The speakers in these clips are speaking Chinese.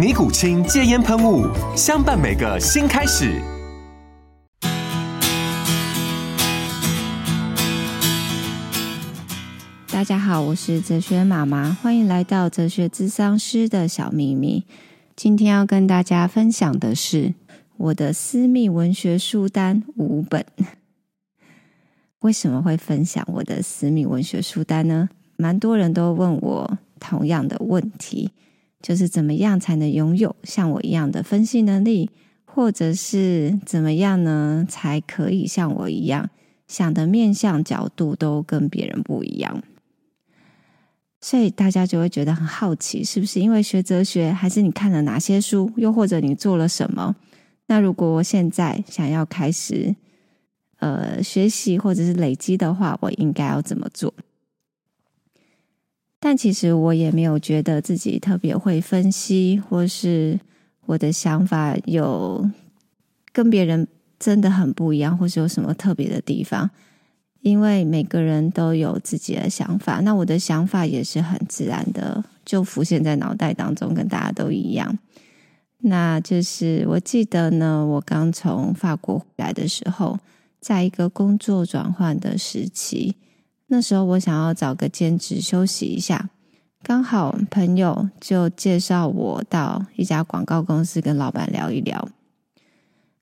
尼古清戒烟喷雾，相伴每个新开始。大家好，我是哲学妈妈，欢迎来到哲学咨商师的小秘密。今天要跟大家分享的是我的私密文学书单五本。为什么会分享我的私密文学书单呢？蛮多人都问我同样的问题。就是怎么样才能拥有像我一样的分析能力，或者是怎么样呢，才可以像我一样想的面向角度都跟别人不一样？所以大家就会觉得很好奇，是不是因为学哲学，还是你看了哪些书，又或者你做了什么？那如果我现在想要开始呃学习或者是累积的话，我应该要怎么做？但其实我也没有觉得自己特别会分析，或是我的想法有跟别人真的很不一样，或是有什么特别的地方。因为每个人都有自己的想法，那我的想法也是很自然的，就浮现在脑袋当中，跟大家都一样。那就是我记得呢，我刚从法国回来的时候，在一个工作转换的时期。那时候我想要找个兼职休息一下，刚好朋友就介绍我到一家广告公司跟老板聊一聊。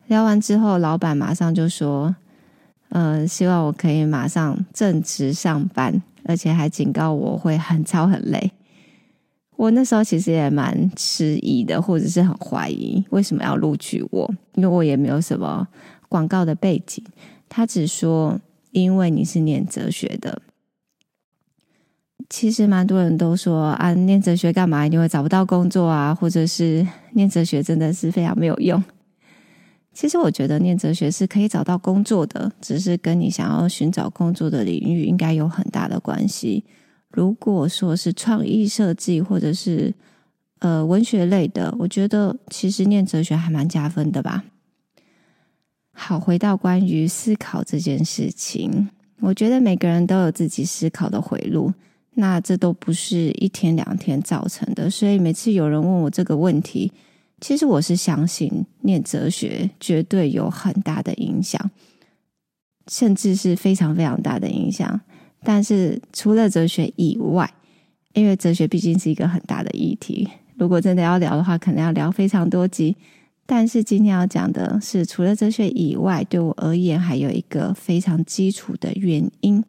聊完之后，老板马上就说：“呃，希望我可以马上正职上班，而且还警告我会很操很累。”我那时候其实也蛮迟疑的，或者是很怀疑为什么要录取我，因为我也没有什么广告的背景。他只说。因为你是念哲学的，其实蛮多人都说啊，念哲学干嘛？一定会找不到工作啊，或者是念哲学真的是非常没有用。其实我觉得念哲学是可以找到工作的，只是跟你想要寻找工作的领域应该有很大的关系。如果说是创意设计或者是呃文学类的，我觉得其实念哲学还蛮加分的吧。好，回到关于思考这件事情，我觉得每个人都有自己思考的回路，那这都不是一天两天造成的。所以每次有人问我这个问题，其实我是相信念哲学绝对有很大的影响，甚至是非常非常大的影响。但是除了哲学以外，因为哲学毕竟是一个很大的议题，如果真的要聊的话，可能要聊非常多集。但是今天要讲的是，除了这些以外，对我而言还有一个非常基础的原因，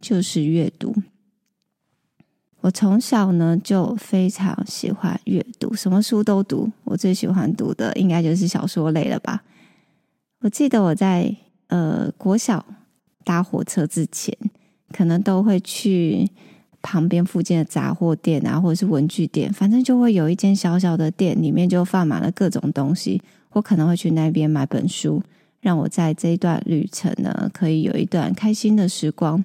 就是阅读。我从小呢就非常喜欢阅读，什么书都读。我最喜欢读的应该就是小说类了吧。我记得我在呃国小搭火车之前，可能都会去。旁边附近的杂货店啊，或者是文具店，反正就会有一间小小的店，里面就放满了各种东西。我可能会去那边买本书，让我在这一段旅程呢，可以有一段开心的时光。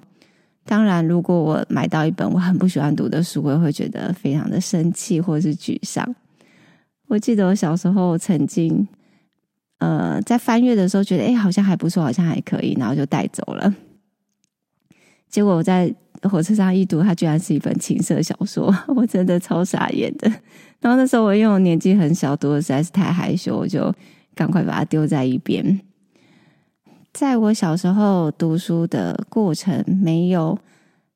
当然，如果我买到一本我很不喜欢读的书，我也会觉得非常的生气或者是沮丧。我记得我小时候曾经，呃，在翻阅的时候觉得，哎，好像还不错，好像还可以，然后就带走了。结果我在。火车上一读，它居然是一本情色小说，我真的超傻眼的。然后那时候我因为我年纪很小，读的实在是太害羞，我就赶快把它丢在一边。在我小时候读书的过程，没有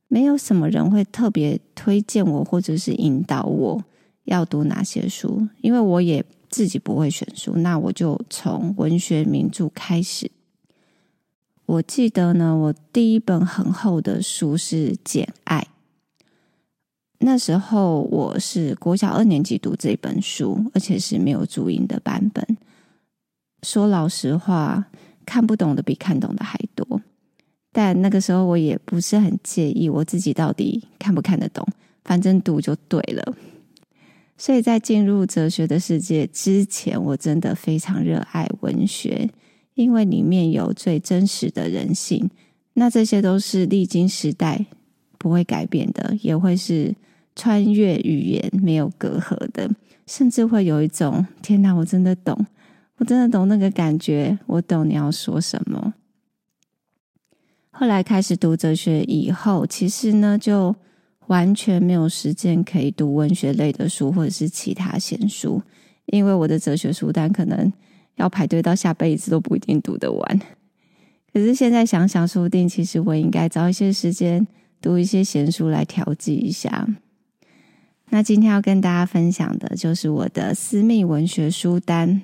没有什么人会特别推荐我，或者是引导我要读哪些书，因为我也自己不会选书，那我就从文学名著开始。我记得呢，我第一本很厚的书是《简爱》。那时候我是国小二年级读这本书，而且是没有注音的版本。说老实话，看不懂的比看懂的还多。但那个时候我也不是很介意我自己到底看不看得懂，反正读就对了。所以在进入哲学的世界之前，我真的非常热爱文学，因为里面有最真实的人性。那这些都是历经时代不会改变的，也会是。穿越语言没有隔阂的，甚至会有一种天哪，我真的懂，我真的懂那个感觉，我懂你要说什么。后来开始读哲学以后，其实呢，就完全没有时间可以读文学类的书或者是其他闲书，因为我的哲学书单可能要排队到下辈子都不一定读得完。可是现在想想，说不定其实我应该找一些时间读一些闲书来调剂一下。那今天要跟大家分享的就是我的私密文学书单。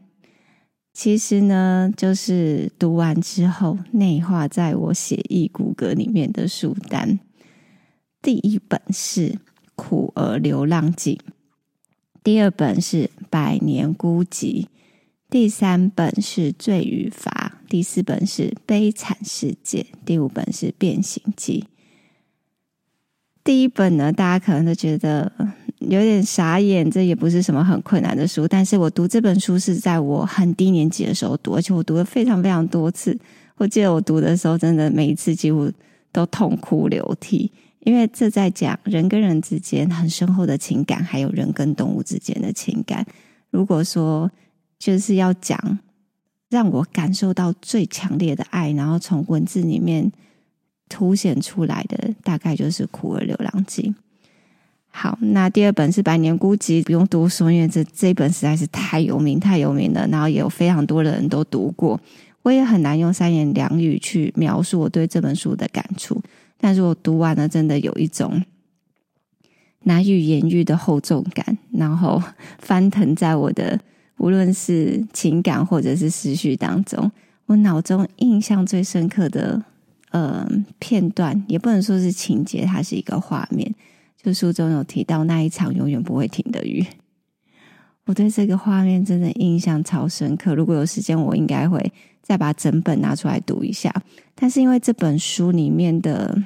其实呢，就是读完之后内化在我写意骨骼里面的书单。第一本是《苦儿流浪记》，第二本是《百年孤寂》，第三本是《罪与罚》，第四本是《悲惨世界》，第五本是《变形记》。第一本呢，大家可能都觉得。有点傻眼，这也不是什么很困难的书。但是我读这本书是在我很低年级的时候读，而且我读了非常非常多次。我记得我读的时候，真的每一次几乎都痛哭流涕，因为这在讲人跟人之间很深厚的情感，还有人跟动物之间的情感。如果说就是要讲让我感受到最强烈的爱，然后从文字里面凸显出来的，大概就是《苦儿流浪记》。好，那第二本是《百年孤寂》，不用多说，因为这这本实在是太有名、太有名了，然后也有非常多的人都读过。我也很难用三言两语去描述我对这本书的感触，但是我读完了，真的有一种难以言喻的厚重感，然后翻腾在我的无论是情感或者是思绪当中。我脑中印象最深刻的呃片段，也不能说是情节，它是一个画面。就书中有提到那一场永远不会停的雨，我对这个画面真的印象超深刻。如果有时间，我应该会再把整本拿出来读一下。但是因为这本书里面的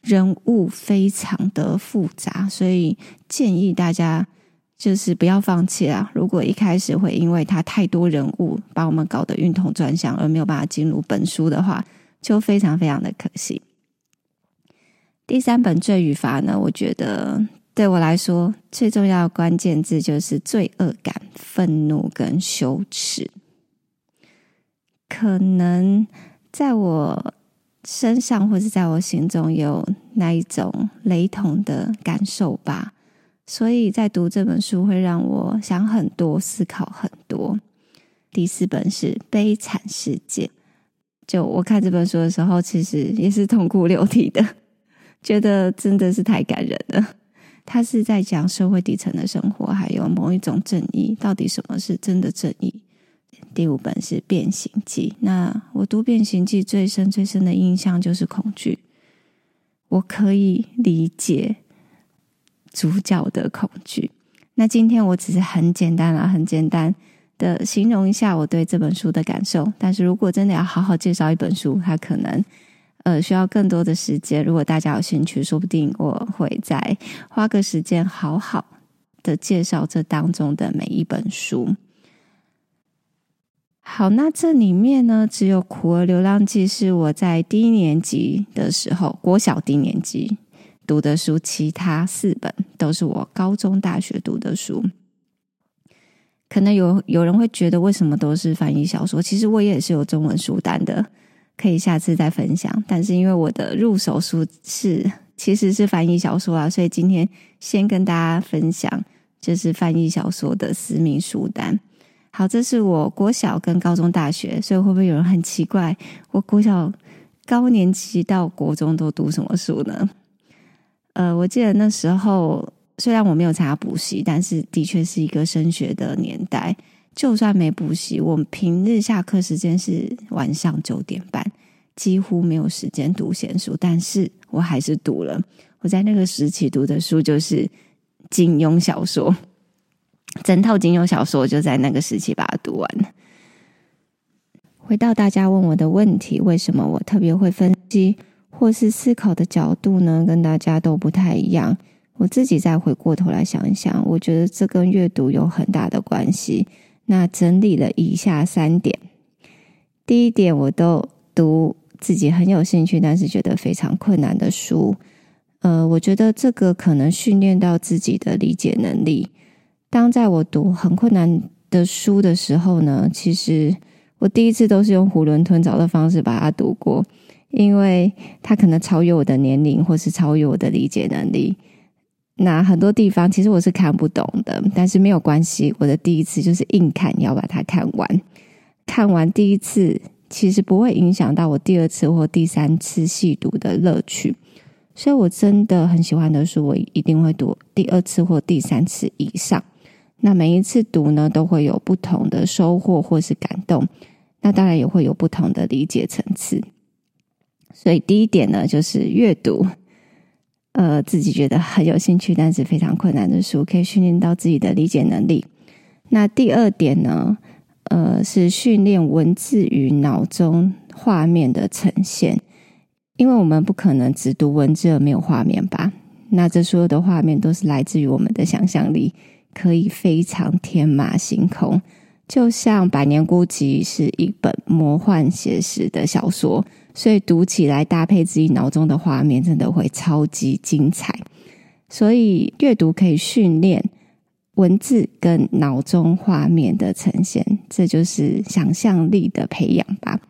人物非常的复杂，所以建议大家就是不要放弃啊。如果一开始会因为它太多人物把我们搞得晕头转向而没有办法进入本书的话，就非常非常的可惜。第三本《罪与罚》呢，我觉得对我来说最重要的关键字就是罪恶感、愤怒跟羞耻。可能在我身上或是在我心中有那一种雷同的感受吧，所以在读这本书会让我想很多、思考很多。第四本是《悲惨世界》，就我看这本书的时候，其实也是痛哭流涕的。觉得真的是太感人了。他是在讲社会底层的生活，还有某一种正义。到底什么是真的正义？第五本是《变形记》。那我读《变形记》最深最深的印象就是恐惧。我可以理解主角的恐惧。那今天我只是很简单啊，很简单的形容一下我对这本书的感受。但是如果真的要好好介绍一本书，它可能。呃，需要更多的时间。如果大家有兴趣，说不定我会再花个时间，好好的介绍这当中的每一本书。好，那这里面呢，只有《苦儿流浪记》是我在低年级的时候，国小低年级读的书，其他四本都是我高中、大学读的书。可能有有人会觉得，为什么都是翻译小说？其实我也是有中文书单的。可以下次再分享，但是因为我的入手书是其实是翻译小说啊，所以今天先跟大家分享就是翻译小说的私密书单。好，这是我国小跟高中、大学，所以会不会有人很奇怪，我国小高年级到国中都读什么书呢？呃，我记得那时候虽然我没有参加补习，但是的确是一个升学的年代。就算没补习，我平日下课时间是晚上九点半，几乎没有时间读闲书，但是我还是读了。我在那个时期读的书就是金庸小说，整套金庸小说就在那个时期把它读完。回到大家问我的问题，为什么我特别会分析或是思考的角度呢？跟大家都不太一样。我自己再回过头来想一想，我觉得这跟阅读有很大的关系。那整理了以下三点。第一点，我都读自己很有兴趣，但是觉得非常困难的书。呃，我觉得这个可能训练到自己的理解能力。当在我读很困难的书的时候呢，其实我第一次都是用囫囵吞枣的方式把它读过，因为它可能超越我的年龄，或是超越我的理解能力。那很多地方其实我是看不懂的，但是没有关系，我的第一次就是硬看，要把它看完。看完第一次，其实不会影响到我第二次或第三次细读的乐趣，所以我真的很喜欢的书，我一定会读第二次或第三次以上。那每一次读呢，都会有不同的收获或是感动，那当然也会有不同的理解层次。所以第一点呢，就是阅读，呃，自己觉得很有兴趣，但是非常困难的书，可以训练到自己的理解能力。那第二点呢？呃，是训练文字与脑中画面的呈现，因为我们不可能只读文字而没有画面吧？那这所有的画面都是来自于我们的想象力，可以非常天马行空。就像《百年孤寂》是一本魔幻写实的小说，所以读起来搭配自己脑中的画面，真的会超级精彩。所以阅读可以训练。文字跟脑中画面的呈现，这就是想象力的培养吧。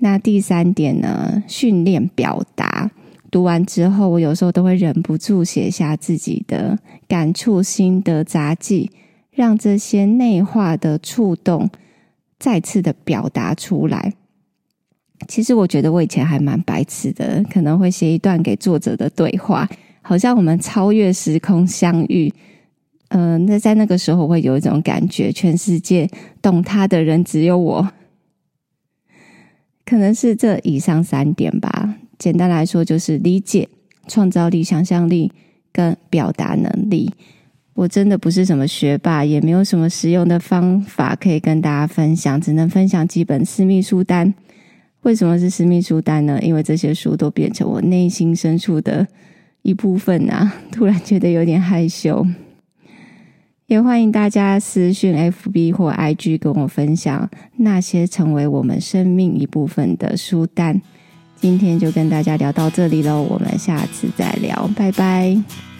那第三点呢？训练表达。读完之后，我有时候都会忍不住写下自己的感触、心得、杂记，让这些内化的触动再次的表达出来。其实我觉得我以前还蛮白痴的，可能会写一段给作者的对话，好像我们超越时空相遇。嗯、那在那个时候会有一种感觉，全世界懂他的人只有我。可能是这以上三点吧。简单来说，就是理解、创造力、想象力跟表达能力。我真的不是什么学霸，也没有什么实用的方法可以跟大家分享，只能分享几本私密书单。为什么是私密书单呢？因为这些书都变成我内心深处的一部分啊！突然觉得有点害羞。也欢迎大家私讯 FB 或 IG 跟我分享那些成为我们生命一部分的书单。今天就跟大家聊到这里喽，我们下次再聊，拜拜。